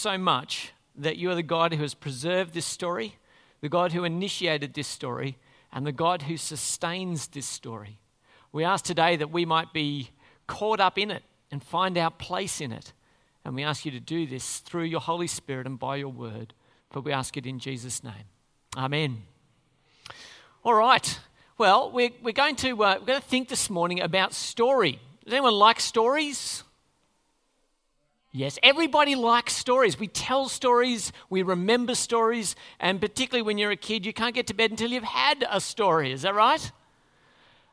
so much that you are the God who has preserved this story, the God who initiated this story, and the God who sustains this story. We ask today that we might be caught up in it and find our place in it. And we ask you to do this through your Holy Spirit and by your word. For we ask it in Jesus' name. Amen. All right. Well, we're, we're, going to, uh, we're going to think this morning about story. Does anyone like stories? Yes, everybody likes stories. We tell stories, we remember stories, and particularly when you're a kid, you can't get to bed until you've had a story. Is that right?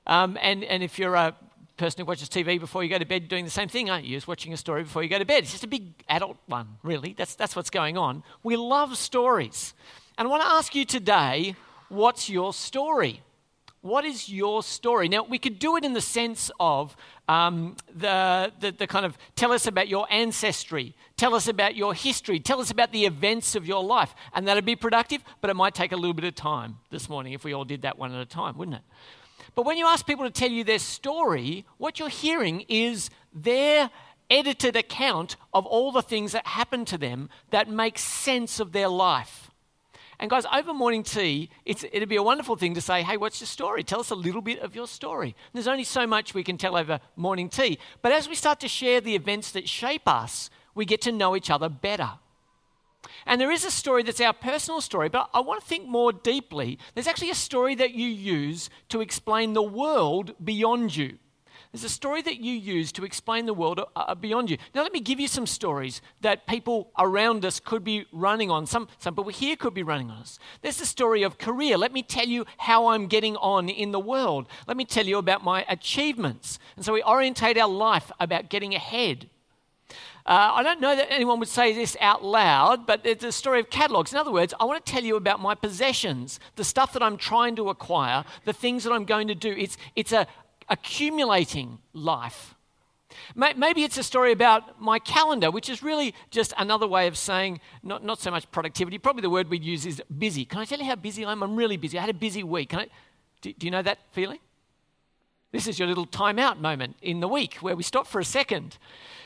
Um, and, and if you're a person who watches TV before you go to bed, doing the same thing, aren't you? Just watching a story before you go to bed. It's just a big adult one, really. That's, that's what's going on. We love stories. And I want to ask you today what's your story? What is your story? Now, we could do it in the sense of um, the, the, the kind of tell us about your ancestry, tell us about your history, tell us about the events of your life. And that'd be productive, but it might take a little bit of time this morning if we all did that one at a time, wouldn't it? But when you ask people to tell you their story, what you're hearing is their edited account of all the things that happened to them that make sense of their life. And guys, over morning tea, it'd be a wonderful thing to say, hey, what's your story? Tell us a little bit of your story. And there's only so much we can tell over morning tea. But as we start to share the events that shape us, we get to know each other better. And there is a story that's our personal story, but I want to think more deeply. There's actually a story that you use to explain the world beyond you. There's a story that you use to explain the world uh, uh, beyond you. Now, let me give you some stories that people around us could be running on. Some, some people here could be running on us. There's the story of career. Let me tell you how I'm getting on in the world. Let me tell you about my achievements. And so we orientate our life about getting ahead. Uh, I don't know that anyone would say this out loud, but it's a story of catalogs. In other words, I want to tell you about my possessions, the stuff that I'm trying to acquire, the things that I'm going to do. It's, it's a, accumulating life. Maybe it's a story about my calendar, which is really just another way of saying not, not so much productivity. Probably the word we'd use is busy. Can I tell you how busy I am? I'm really busy. I had a busy week. I, do, do you know that feeling? This is your little timeout moment in the week where we stop for a second.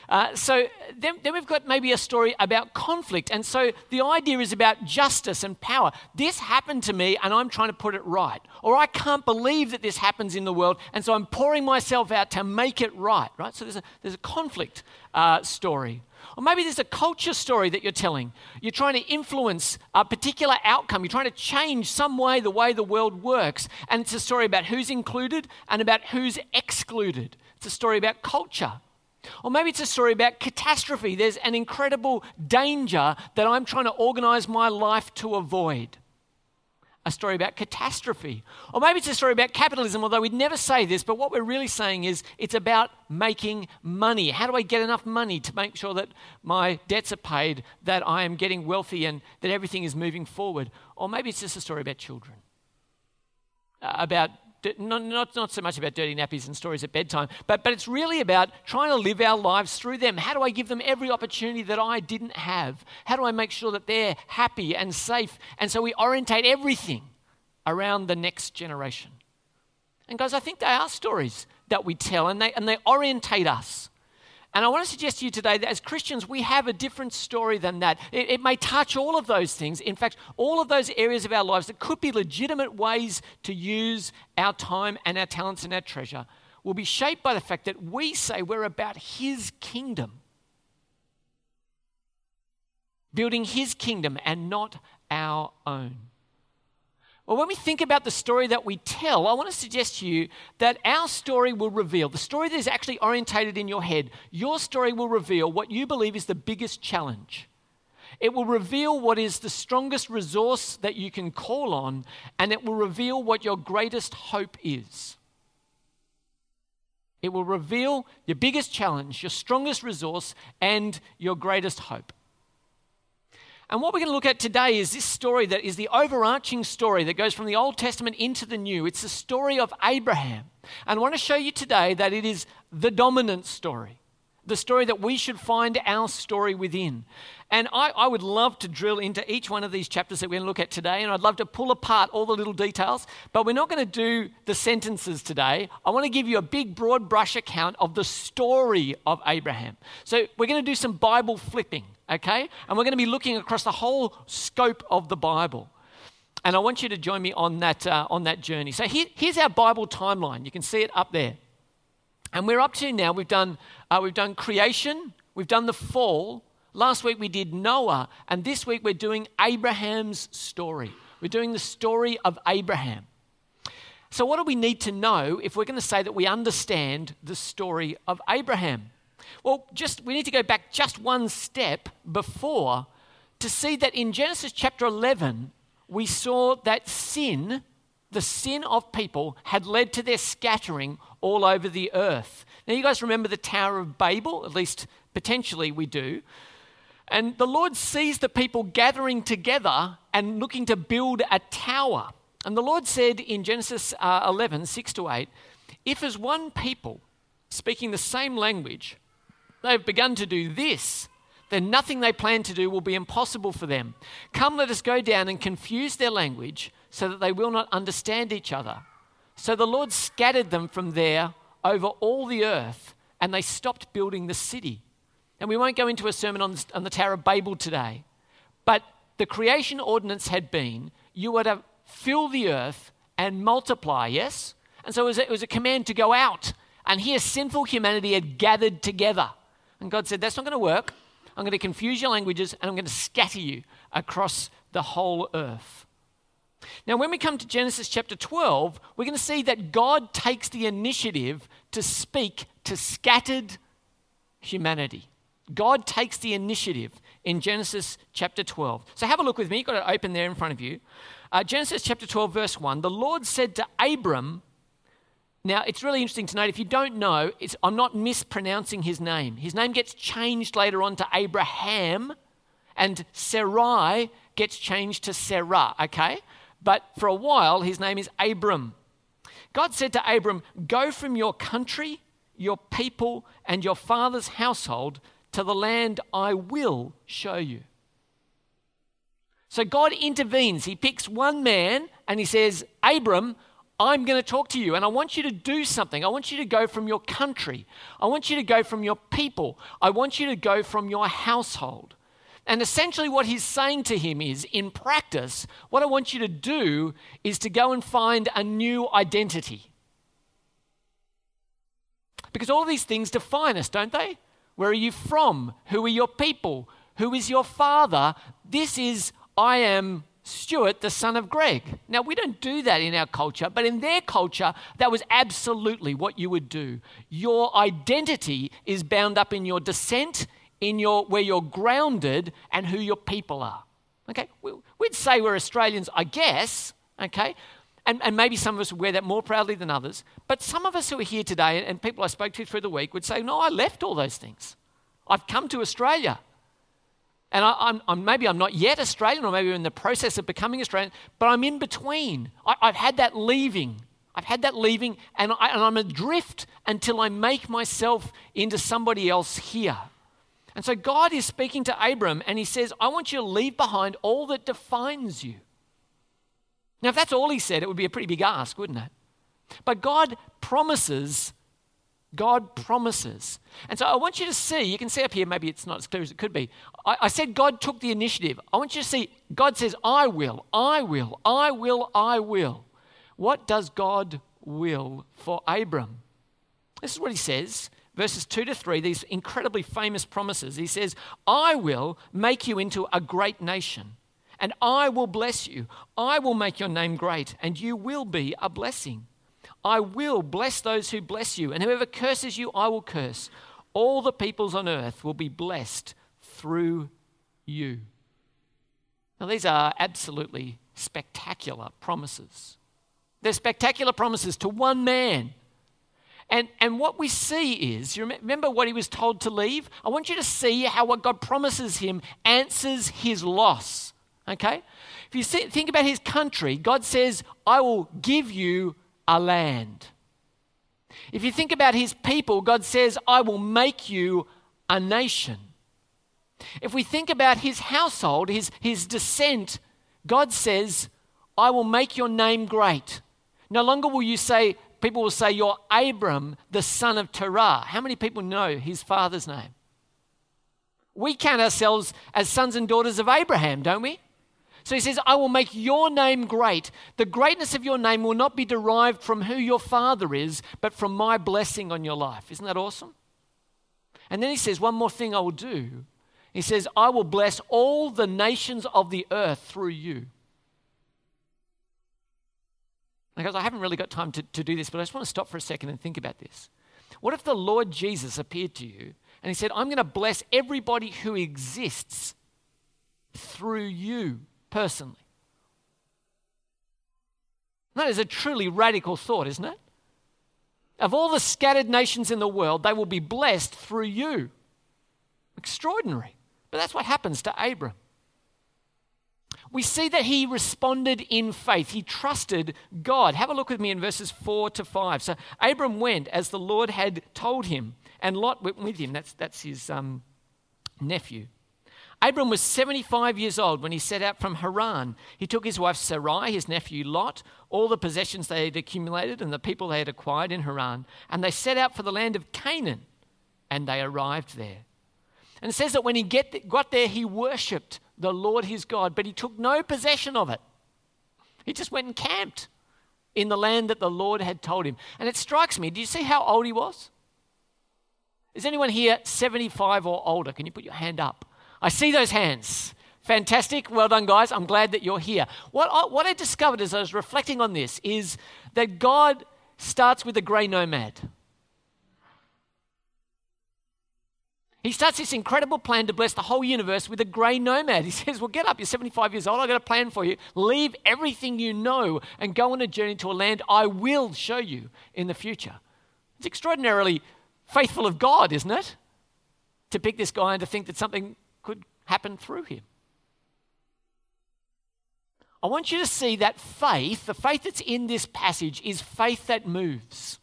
Uh, so then, then we've got maybe a story about conflict. And so the idea is about justice and power. This happened to me and I'm trying to put it right. Or I can't believe that this happens in the world and so I'm pouring myself out to make it right, right? So there's a, there's a conflict uh, story. Or maybe there's a culture story that you're telling. You're trying to influence a particular outcome. You're trying to change some way the way the world works. And it's a story about who's included and about who's excluded. It's a story about culture. Or maybe it's a story about catastrophe. There's an incredible danger that I'm trying to organize my life to avoid a story about catastrophe. Or maybe it's a story about capitalism, although we'd never say this, but what we're really saying is it's about making money. How do I get enough money to make sure that my debts are paid, that I am getting wealthy, and that everything is moving forward? Or maybe it's just a story about children, uh, about not, not, not so much about dirty nappies and stories at bedtime, but, but it's really about trying to live our lives through them. How do I give them every opportunity that I didn't have? How do I make sure that they're happy and safe? And so we orientate everything around the next generation. And guys, I think they are stories that we tell and they, and they orientate us. And I want to suggest to you today that as Christians, we have a different story than that. It, it, may touch all of those things. In fact, all of those areas of our lives that could be legitimate ways to use our time and our talents and our treasure will be shaped by the fact that we say we're about His kingdom. Building His kingdom and not our own. Well, when we think about the story that we tell, I want to suggest to you that our story will reveal, the story that is actually orientated in your head, your story will reveal what you believe is the biggest challenge. It will reveal what is the strongest resource that you can call on, and it will reveal what your greatest hope is. It will reveal your biggest challenge, your strongest resource, and your greatest hope. And what we're going to look at today is this story that is the overarching story that goes from the Old Testament into the New. It's the story of Abraham. And I want to show you today that it is the dominant story, the story that we should find our story within. And I, I, would love to drill into each one of these chapters that we're going to look at today, and I'd love to pull apart all the little details, but we're not going to do the sentences today. I want to give you a big, broad brush account of the story of Abraham. So we're going to do some Bible flipping okay? And we're going to be looking across the whole scope of the Bible. And I want you to join me on that, uh, on that journey. So here, here's our Bible timeline. You can see it up there. And we're up to now, we've done, uh, we've done creation, we've done the fall. Last week we did Noah, and this week we're doing Abraham's story. We're doing the story of Abraham. So, what do we need to know if we're going to say that we understand the story of Abraham? Well, just we need to go back just one step before to see that in Genesis chapter 11, we saw that sin, the sin of people, had led to their scattering all over the earth. Now, you guys remember the Tower of Babel? At least potentially we do. And the Lord sees the people gathering together and looking to build a tower. And the Lord said in Genesis uh, 11, 6 to 8, if as one people speaking the same language, they've begun to do this, then nothing they plan to do will be impossible for them. Come, let us go down and confuse their language so that they will not understand each other. So the Lord scattered them from there over all the earth, and they stopped building the city. And we won't go into a sermon on, on the Tower of Babel today, but the creation ordinance had been you were to fill the earth and multiply, yes? And so it was, a, it was a command to go out. And here, sinful humanity had gathered together. And God said, That's not going to work. I'm going to confuse your languages and I'm going to scatter you across the whole earth. Now, when we come to Genesis chapter 12, we're going to see that God takes the initiative to speak to scattered humanity. God takes the initiative in Genesis chapter 12. So have a look with me. You've got it open there in front of you. Uh, Genesis chapter 12, verse 1 The Lord said to Abram, now, it's really interesting to note if you don't know, I'm not mispronouncing his name. His name gets changed later on to Abraham, and Sarai gets changed to Sarah, okay? But for a while, his name is Abram. God said to Abram, Go from your country, your people, and your father's household to the land I will show you. So God intervenes. He picks one man and he says, Abram, I'm going to talk to you and I want you to do something. I want you to go from your country. I want you to go from your people. I want you to go from your household. And essentially, what he's saying to him is in practice, what I want you to do is to go and find a new identity. Because all of these things define us, don't they? Where are you from? Who are your people? Who is your father? This is, I am Stuart, the son of Greg. Now, we don't do that in our culture, but in their culture, that was absolutely what you would do. Your identity is bound up in your descent, in your, where you're grounded, and who your people are. Okay? We'd say we're Australians, I guess, okay? And, and maybe some of us wear that more proudly than others. But some of us who are here today, and people I spoke to through the week, would say, No, I left all those things. I've come to Australia. And I, am I'm, maybe I'm not yet Australian, or maybe I'm in the process of becoming Australian, but I'm in between. I, have had that leaving. I've had that leaving, and, I, and I'm adrift until I make myself into somebody else here. And so God is speaking to Abram, and he says, I want you to leave behind all that defines you. Now, if that's all he said, it would be a pretty big ask, wouldn't it? But God promises God promises. And so I want you to see, you can see up here, maybe it's not as clear as it could be. I, I, said God took the initiative. I want you to see, God says, I will, I will, I will, I will. What does God will for Abram? This is what he says, verses 2 to 3, these incredibly famous promises. He says, I will make you into a great nation, and I will bless you. I will make your name great, and you will be a blessing. I will bless those who bless you, and whoever curses you, I will curse. All the peoples on earth will be blessed through you. Now, these are absolutely spectacular promises. They're spectacular promises to one man. And, and what we see is, you remember what he was told to leave? I want you to see how what God promises him answers his loss. Okay? If you see, think about his country, God says, I will give you a land. If you think about his people, God says, I will make you a nation. If we think about his household, his, his descent, God says, I will make your name great. No longer will you say, people will say, You're Abram, the son of Terah. How many people know his father's name? We count ourselves as sons and daughters of Abraham, don't we? So he says, I will make your name great. The greatness of your name will not be derived from who your father is, but from my blessing on your life. Isn't that awesome? And then he says, One more thing I will do. He says, I will bless all the nations of the earth through you. Because I haven't really got time to, to do this, but I just want to stop for a second and think about this. What if the Lord Jesus appeared to you and he said, I'm going to bless everybody who exists through you personally? That is a truly radical thought, isn't it? Of all the scattered nations in the world, they will be blessed through you. Extraordinary. But that's what happens to Abram. We see that he responded in faith. He trusted God. Have a look with me in verses 4 to 5. So Abram went as the Lord had told him, and Lot went with him. That's, that's his um, nephew. Abram was 75 years old when he set out from Haran. He took his wife Sarai, his nephew Lot, all the possessions they had accumulated and the people they had acquired in Haran, and they set out for the land of Canaan, and they arrived there. And it says that when he get, got there, he worshipped the Lord his God, but he took no possession of it. He just went and camped in the land that the Lord had told him. And it strikes me, do you see how old he was? Is anyone here 75 or older? Can you put your hand up? I see those hands. Fantastic. Well done, guys. I'm glad that you're here. What I, what I discovered as I was reflecting on this is that God starts with a grey nomad. He starts this incredible plan to bless the whole universe with a grey nomad. He says, Well, get up, you're 75 years old, I've got a plan for you. Leave everything you know and go on a journey to a land I will show you in the future. It's extraordinarily faithful of God, isn't it? To pick this guy and to think that something could happen through him. I want you to see that faith, the faith that's in this passage, is faith that moves.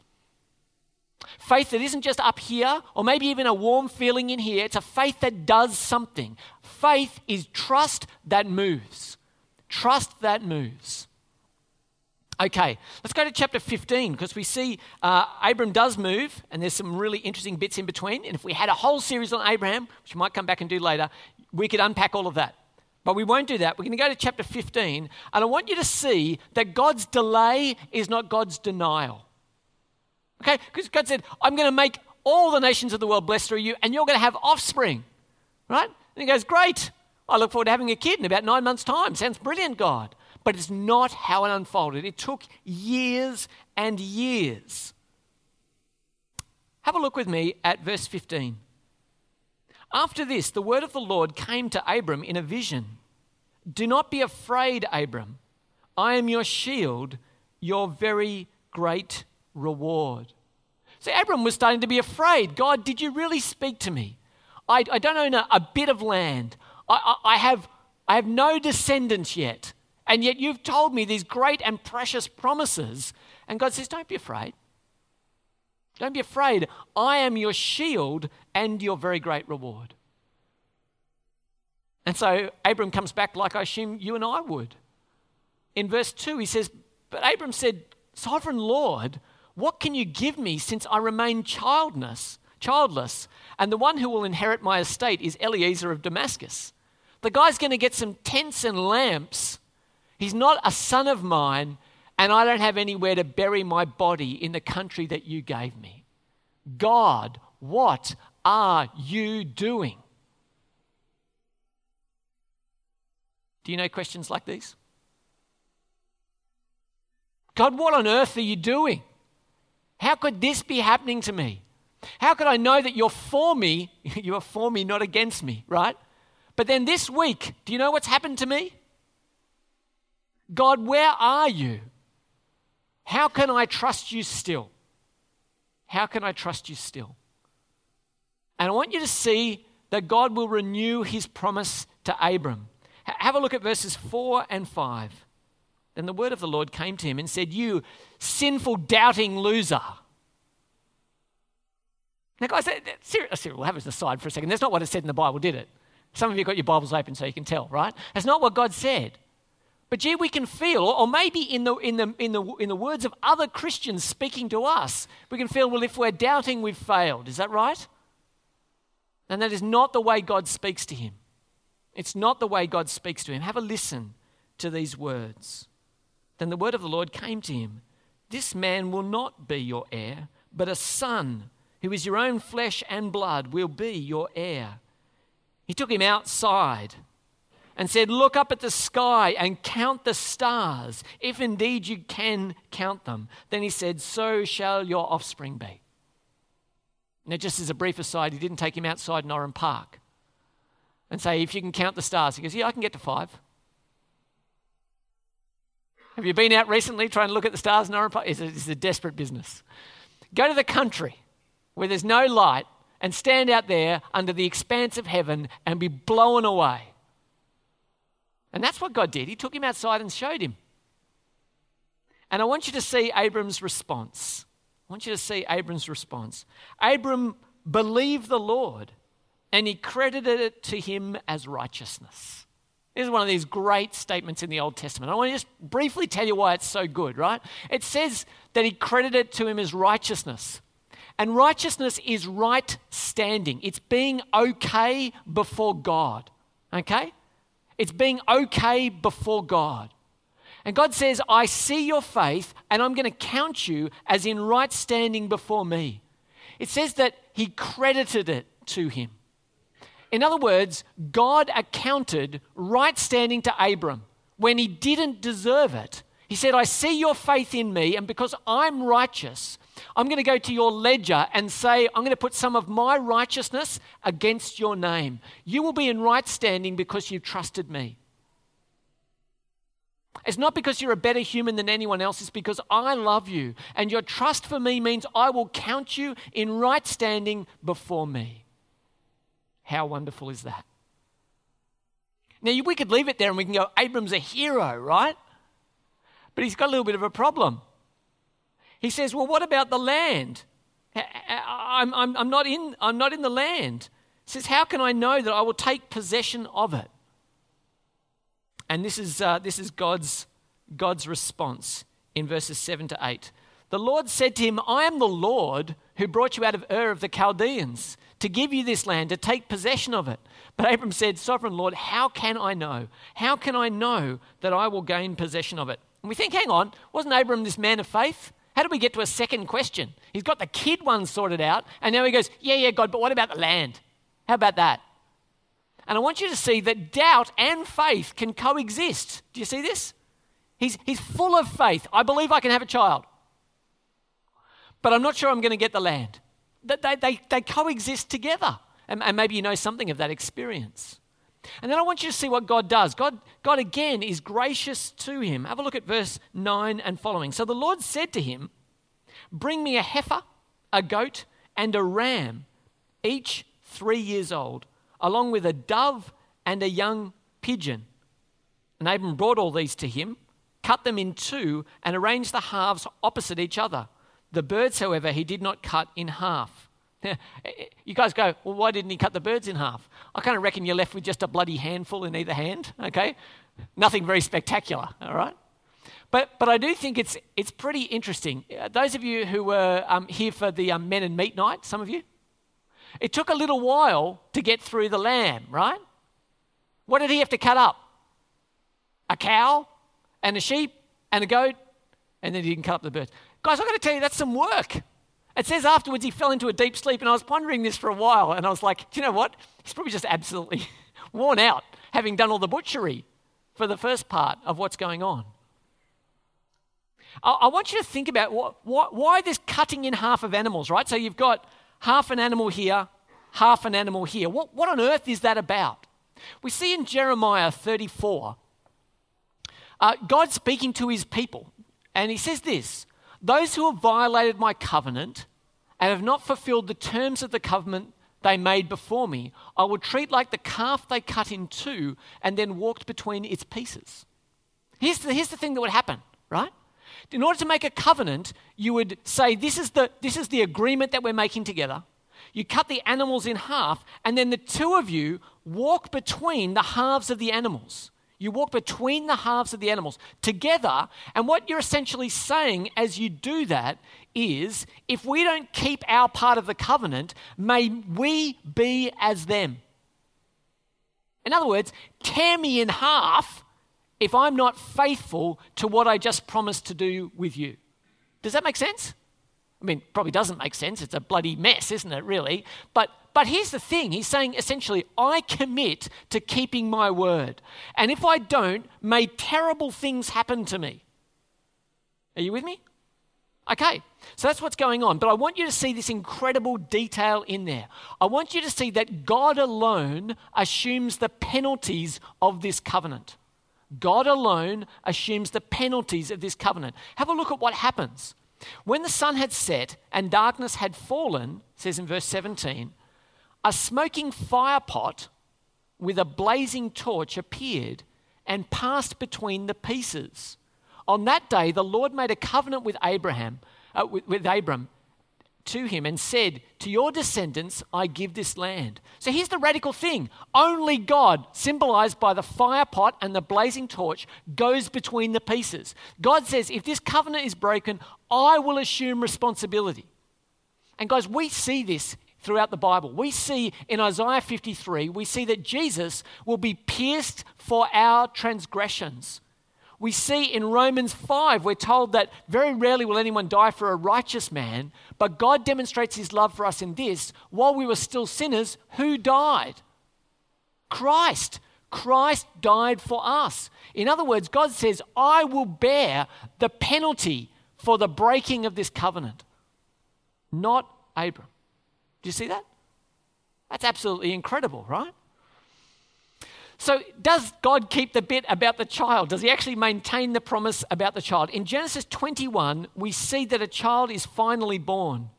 Faith that isn't just up here or maybe even a warm feeling in here. It's a faith that does something. Faith is trust that moves. Trust that moves. Okay, let's go to chapter 15 because we see uh, Abram does move, and there's some really interesting bits in between. And if we had a whole series on Abraham, which we might come back and do later, we could unpack all of that. But we won't do that. We're going to go to chapter 15, and I want you to see that God's delay is not God's denial. Okay, because God said, I'm going to make all the nations of the world blessed through you, and you're going to have offspring. Right? And he goes, Great. I look forward to having a kid in about nine months' time. Sounds brilliant, God. But it's not how it unfolded. It took years and years. Have a look with me at verse 15. After this, the word of the Lord came to Abram in a vision Do not be afraid, Abram. I am your shield, your very great reward. So Abram was starting to be afraid. God, did you really speak to me? I, I don't own a, a, bit of land. I, I, I, have, I have no descendants yet. And yet you've told me these great and precious promises. And God says, Don't be afraid. Don't be afraid. I am your shield and your very great reward. And so Abram comes back like I assume you and I would. In verse 2, he says, But Abram said, Sovereign Lord, what can you give me since I remain childless? Childless, and the one who will inherit my estate is Eliezer of Damascus. The guy's going to get some tents and lamps He's not a son of mine, and I don't have anywhere to bury my body in the country that you gave me. God, what are you doing? Do you know questions like these? God, what on earth are you doing? How could this be happening to me? How could I know that you're for me? you are for me, not against me, right? But then this week, do you know what's happened to me? God, where are you? How can I trust you still? How can I trust you still? And I want you to see that God will renew his promise to Abram. Have a look at verses 4 and 5. Then the word of the Lord came to him and said, You sinful, doubting loser. Now, guys, seriously, uh, we'll have it aside for a second. That's not what it said in the Bible, did it? Some of you got your Bibles open so you can tell, right? That's not what God said. But gee, we can feel, or maybe in the, in, the, in, the, in the words of other Christians speaking to us, we can feel, well, if we're doubting, we've failed. Is that right? And that is not the way God speaks to him. It's not the way God speaks to him. Have a listen to these words. Then the word of the Lord came to him This man will not be your heir, but a son who is your own flesh and blood will be your heir. He took him outside and said, Look up at the sky and count the stars, if indeed you can count them. Then he said, So shall your offspring be. Now, just as a brief aside, he didn't take him outside Oran Park and say, If you can count the stars. He goes, Yeah, I can get to five. Have you been out recently trying to look at the stars in Oran Park? It's a, it's a desperate business. Go to the country where there's no light and stand out there under the expanse of heaven and be blown away. And that's what God did. He took him outside and showed him. And I want you to see Abram's response. I want you to see Abram's response. Abram believed the Lord and he credited it to him as righteousness. This is one of these great statements in the Old Testament. I want to just briefly tell you why it's so good, right? It says that he credited it to him as righteousness. And righteousness is right standing, it's being okay before God. Okay? It's being okay before God. And God says, I see your faith and I'm going to count you as in right standing before me. It says that he credited it to him. In other words, God accounted right standing to Abram when he didn't deserve it. He said, I see your faith in me, and because I'm righteous, I'm going to go to your ledger and say, I'm going to put some of my righteousness against your name. You will be in right standing because you've trusted me. It's not because you're a better human than anyone else, it's because I love you. And your trust for me means I will count you in right standing before me. How wonderful is that? Now, we could leave it there and we can go, Abram's a hero, right? But he's got a little bit of a problem. He says, Well, what about the land? I'm, I'm, I'm, not, in, I'm not in the land. He says, How can I know that I will take possession of it? And this is, uh, this is God's, God's response in verses 7 to 8. The Lord said to him, I am the Lord who brought you out of Ur of the Chaldeans to give you this land, to take possession of it. But Abram said, Sovereign Lord, how can I know? How can I know that I will gain possession of it? And we think, hang on, wasn't Abram this man of faith? How do we get to a second question? He's got the kid one sorted out, and now he goes, Yeah, yeah, God, but what about the land? How about that? And I want you to see that doubt and faith can coexist. Do you see this? He's, he's full of faith. I believe I can have a child, but I'm not sure I'm going to get the land. They, they, they coexist together. And, and maybe you know something of that experience. And then I want you to see what God does. God, God again is gracious to him. Have a look at verse 9 and following. So the Lord said to him, Bring me a heifer, a goat, and a ram, each three years old, along with a dove and a young pigeon. And Abram brought all these to him, cut them in two, and arranged the halves opposite each other. The birds, however, he did not cut in half. you guys go, well, why didn't he cut the birds in half? I kind of reckon you're left with just a bloody handful in either hand, okay? Nothing very spectacular, all right? But, but I do think it's, it's pretty interesting. Uh, those of you who were um, here for the um, Men and Meat night, some of you, it took a little while to get through the lamb, right? What did he have to cut up? A cow and a sheep and a goat, and then he didn't cut up the birds. Guys, I've got to tell you, that's some work. It says afterwards he fell into a deep sleep, and I was pondering this for a while, and I was like, you know what? He's probably just absolutely worn out having done all the butchery for the first part of what's going on. I, I want you to think about why this cutting in half of animals, right? So you've got half an animal here, half an animal here. What, what on earth is that about? We see in Jeremiah 34, uh, God speaking to his people, and he says this Those who have violated my covenant and have not fulfilled the terms of the covenant they made before me, I will treat like the calf they cut in two and then walked between its pieces. Here's the, here's the thing that would happen, right? In order to make a covenant, you would say, this is, the, this is the agreement that we're making together. You cut the animals in half, and then the two of you walk between the halves of the animals. You walk between the halves of the animals together. And what you're essentially saying as you do that is if we don't keep our part of the covenant, may we be as them. In other words, tear me in half if I'm not faithful to what I just promised to do with you. Does that make sense? I mean, probably doesn't make sense. It's a bloody mess, isn't it, really? But but here's the thing He's saying essentially, I commit to keeping my word. And if I don't, may terrible things happen to me. Are you with me? Okay, so that's what's going on. But I want you to see this incredible detail in there. I want you to see that God alone assumes the penalties of this covenant. God alone assumes the penalties of this covenant. Have a look at what happens. When the sun had set and darkness had fallen, says in verse 17, a smoking firepot with a blazing torch appeared and passed between the pieces. On that day, the Lord made a covenant with Abraham, uh, with, with Abram, to him and said, To your descendants I give this land. So here's the radical thing only God, symbolized by the fire pot and the blazing torch, goes between the pieces. God says, If this covenant is broken, I will assume responsibility. And guys, we see this throughout the Bible. We see in Isaiah 53, we see that Jesus will be pierced for our transgressions. We see in Romans 5, we're told that very rarely will anyone die for a righteous man, but God demonstrates his love for us in this while we were still sinners, who died? Christ. Christ died for us. In other words, God says, I will bear the penalty for the breaking of this covenant, not Abram. Do you see that? That's absolutely incredible, right? So, does God keep the bit about the child? Does he actually maintain the promise about the child? In Genesis 21, we see that a child is finally born.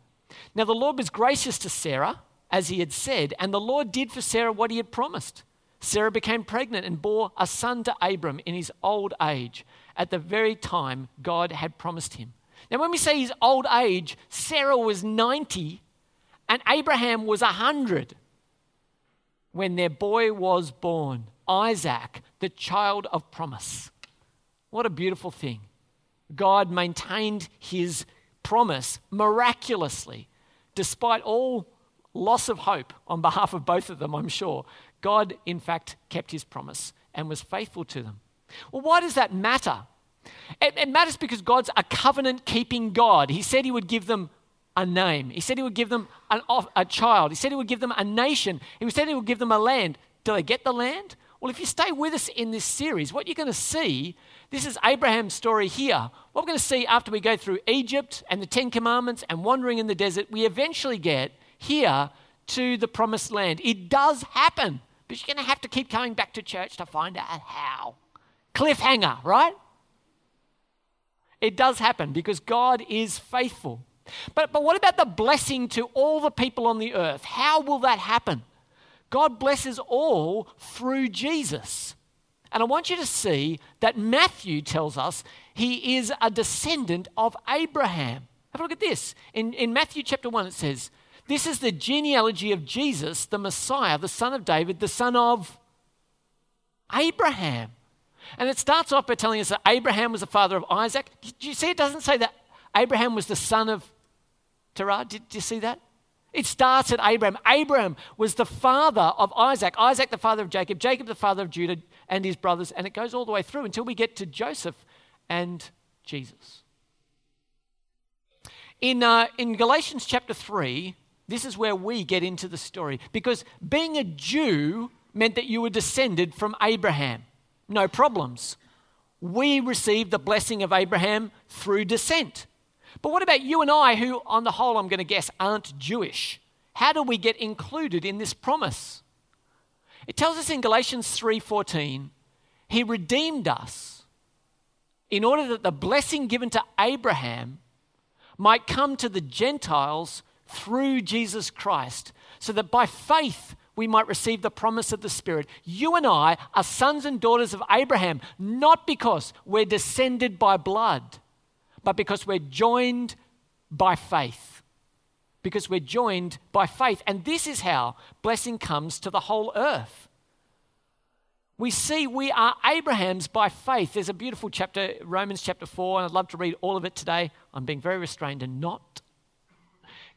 Now, the Lord was gracious to Sarah, as he had said, and the Lord did for Sarah what he had promised. Sarah became pregnant and bore a son to Abram in his old age, at the very time God had promised him. Now, when we say his old age, Sarah was 90 and Abraham was 100 when their boy was born, Isaac, the child of promise. What a beautiful thing. God maintained his promise miraculously, despite all loss of hope on behalf of both of them, I'm sure. God, in fact, kept his promise and was faithful to them. Well, why does that matter? It, it matters because God's a covenant keeping God. He said he would give them a name. He said he would give them an, a child. He said he would give them a nation. He said he would give them a land. Do they get the land? Well, if you stay with us in this series, what you're going to see, this is Abraham's story here. What we're going to see after we go through Egypt and the Ten Commandments and wandering in the desert, we eventually get here to the promised land. It does happen, but you're going to have to keep coming back to church to find out how. Cliffhanger, right? It does happen because God is faithful. But, but what about the blessing to all the people on the earth? How will that happen? God blesses all through Jesus. And I want you to see that Matthew tells us he is a descendant of Abraham. Have a look at this. In, in Matthew chapter 1, it says, This is the genealogy of Jesus, the Messiah, the son of David, the son of Abraham. And it starts off by telling us that Abraham was the father of Isaac. Do you see it doesn't say that Abraham was the son of Terah, did, did you see that? It starts at Abraham. Abraham was the father of Isaac, Isaac the father of Jacob, Jacob the father of Judah and his brothers, and it goes all the way through until we get to Joseph and Jesus. In, uh, in Galatians chapter 3, this is where we get into the story because being a Jew meant that you were descended from Abraham. No problems. We received the blessing of Abraham through descent. But what about you and I, who, on the whole, I'm going to guess, aren't Jewish? How do we get included in this promise? It tells us in Galatians 3:14, he redeemed us in order that the blessing given to Abraham might come to the Gentiles through Jesus Christ, so that by faith we might receive the promise of the Spirit. You and I are sons and daughters of Abraham, not because we're descended by blood but because we're joined by faith. Because we're joined by faith. And this is how blessing comes to the whole earth. we see we are Abraham's by faith. There's a beautiful chapter, Romans chapter 4, and I'd love to read all of it today. I'm being very restrained and not.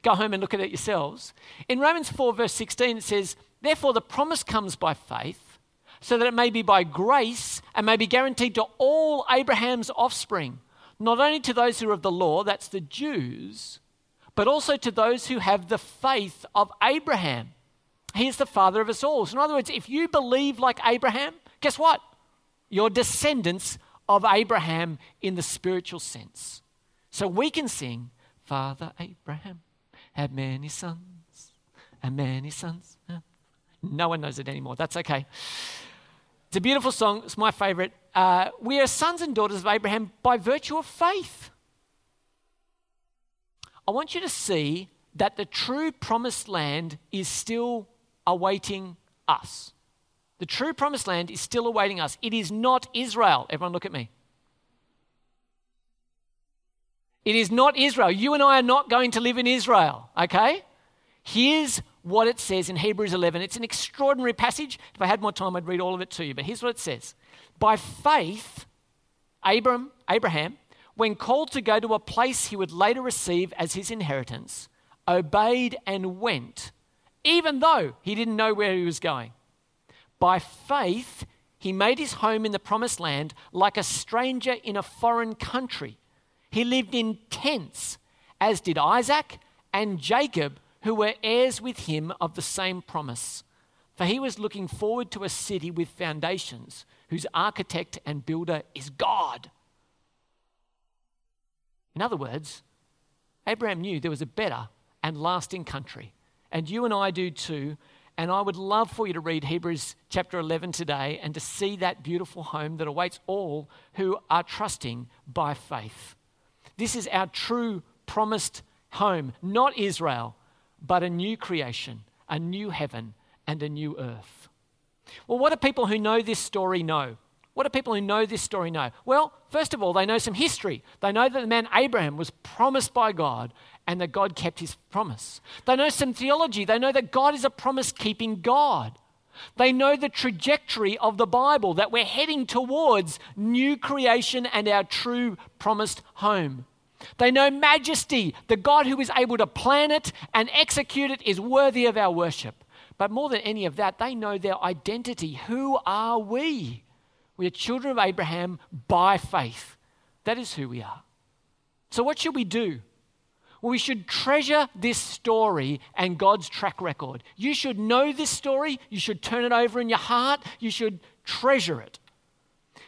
Go home and look at it yourselves. In Romans 4, verse 16, it says, Therefore, the promise comes by faith, so that it may be by grace and may be guaranteed to all Abraham's offspring, not only to those who are of the law, that's the Jews, but also to those who have the faith of Abraham. He is the father of us all. So, in other words, if you believe like Abraham, guess what? You're descendants of Abraham in the spiritual sense. So we can sing, Father Abraham had many sons, and many sons. No one knows it anymore. That's okay. It's a beautiful song. It's my favorite. Uh, we are sons and daughters of Abraham by virtue of faith. I want you to see that the true promised land is still awaiting us. The true promised land is still awaiting us. It is not Israel. Everyone, look at me. It is not Israel. You and I are not going to live in Israel, okay? Here's what it says in Hebrews 11. It's an extraordinary passage. If I had more time, I'd read all of it to you. But here's what it says By faith, Abram, Abraham, when called to go to a place he would later receive as his inheritance, obeyed and went, even though he didn't know where he was going. By faith, he made his home in the promised land like a stranger in a foreign country. He lived in tents, as did Isaac and Jacob who were heirs with him of the same promise. For he was looking forward to a city with foundations, whose architect and builder is God. In other words, Abraham knew there was a better and lasting country. And you and I do too. And I would love for you to read Hebrews chapter 11 today and to see that beautiful home that awaits all who are trusting by faith. This is our true promised home, not Israel, but a new creation, a new heaven, and a new earth. Well, what do people who know this story know? What do people who know this story know? Well, first of all, they know some history. They know that the man Abraham was promised by God and that God kept his promise. They know some theology. They know that God is a promise keeping God. They know the trajectory of the Bible, that we're heading towards new creation and our true promised home. They know majesty. The God who is able to plan it and execute it is worthy of our worship. But more than any of that, they know their identity. Who are we? We are children of Abraham by faith. That is who we are. So, what should we do? Well, we should treasure this story and God's track record. You should know this story. You should turn it over in your heart. You should treasure it.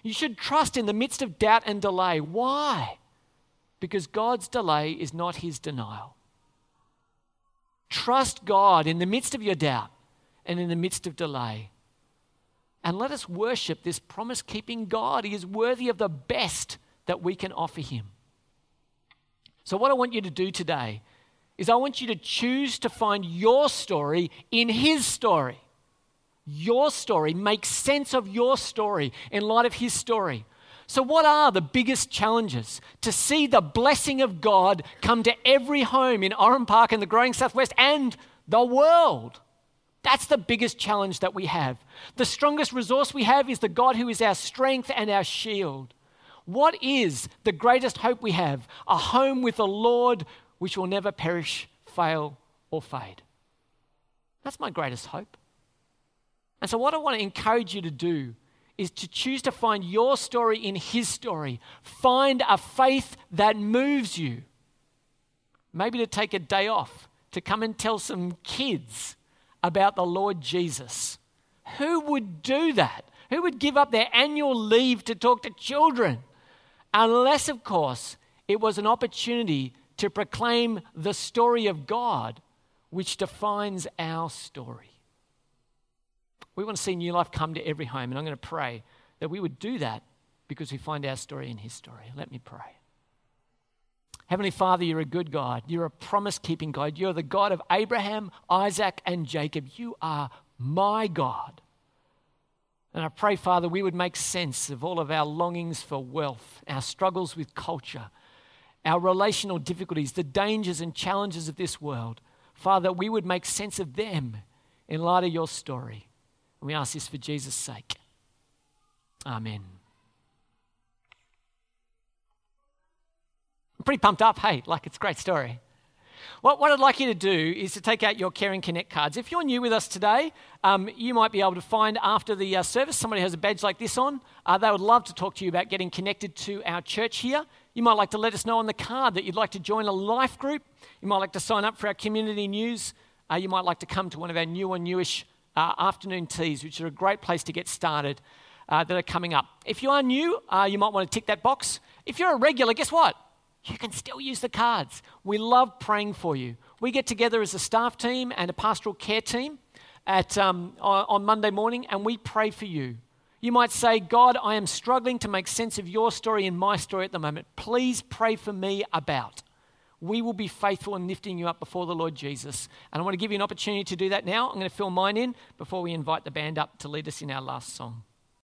You should trust in the midst of doubt and delay. Why? Because God's delay is not his denial. Trust God in the midst of your doubt and in the midst of delay. And let us worship this promise keeping God. He is worthy of the best that we can offer him. So, what I want you to do today is I want you to choose to find your story in his story. Your story. Make sense of your story in light of his story. So, what are the biggest challenges? To see the blessing of God come to every home in Oran Park and the growing Southwest and the world. That's the biggest challenge that we have. The strongest resource we have is the God who is our strength and our shield. What is the greatest hope we have? A home with the Lord which will never perish, fail, or fade. That's my greatest hope. And so, what I want to encourage you to do is to choose to find your story in His story. Find a faith that moves you. Maybe to take a day off to come and tell some kids about the Lord Jesus. Who would do that? Who would give up their annual leave to talk to children? Unless, of course, it was an opportunity to proclaim the story of God, which defines our story. We want to see new life come to every home, and I'm going to pray that we would do that because we find our story in His story. Let me pray. Heavenly Father, you're a good God. You're a promise keeping God. You're the God of Abraham, Isaac, and Jacob. You are my God. And I pray, Father, we would make sense of all of our longings for wealth, our struggles with culture, our relational difficulties, the dangers and challenges of this world. Father, we would make sense of them in light of your story. And we ask this for Jesus' sake. Amen. I'm pretty pumped up, hey, like it's a great story. What, what I'd like you to do is to take out your Caring Connect cards. If you're new with us today, um, you might be able to find after the uh, service somebody has a badge like this on. Uh, they would love to talk to you about getting connected to our church here. You might like to let us know on the card that you'd like to join a life group. You might like to sign up for our community news. Uh, you might like to come to one of our new or newish uh, afternoon teas, which are a great place to get started uh, that are coming up. If you are new, uh, you might want to tick that box. If you're a regular, guess what? You can still use the cards. We love praying for you. We get together as a staff team and a pastoral care team at, um, on Monday morning and we pray for you. You might say, God, I am struggling to make sense of your story and my story at the moment. Please pray for me about. We will be faithful in lifting you up before the Lord Jesus. And I want to give you an opportunity to do that now. I'm going to fill mine in before we invite the band up to lead us in our last song.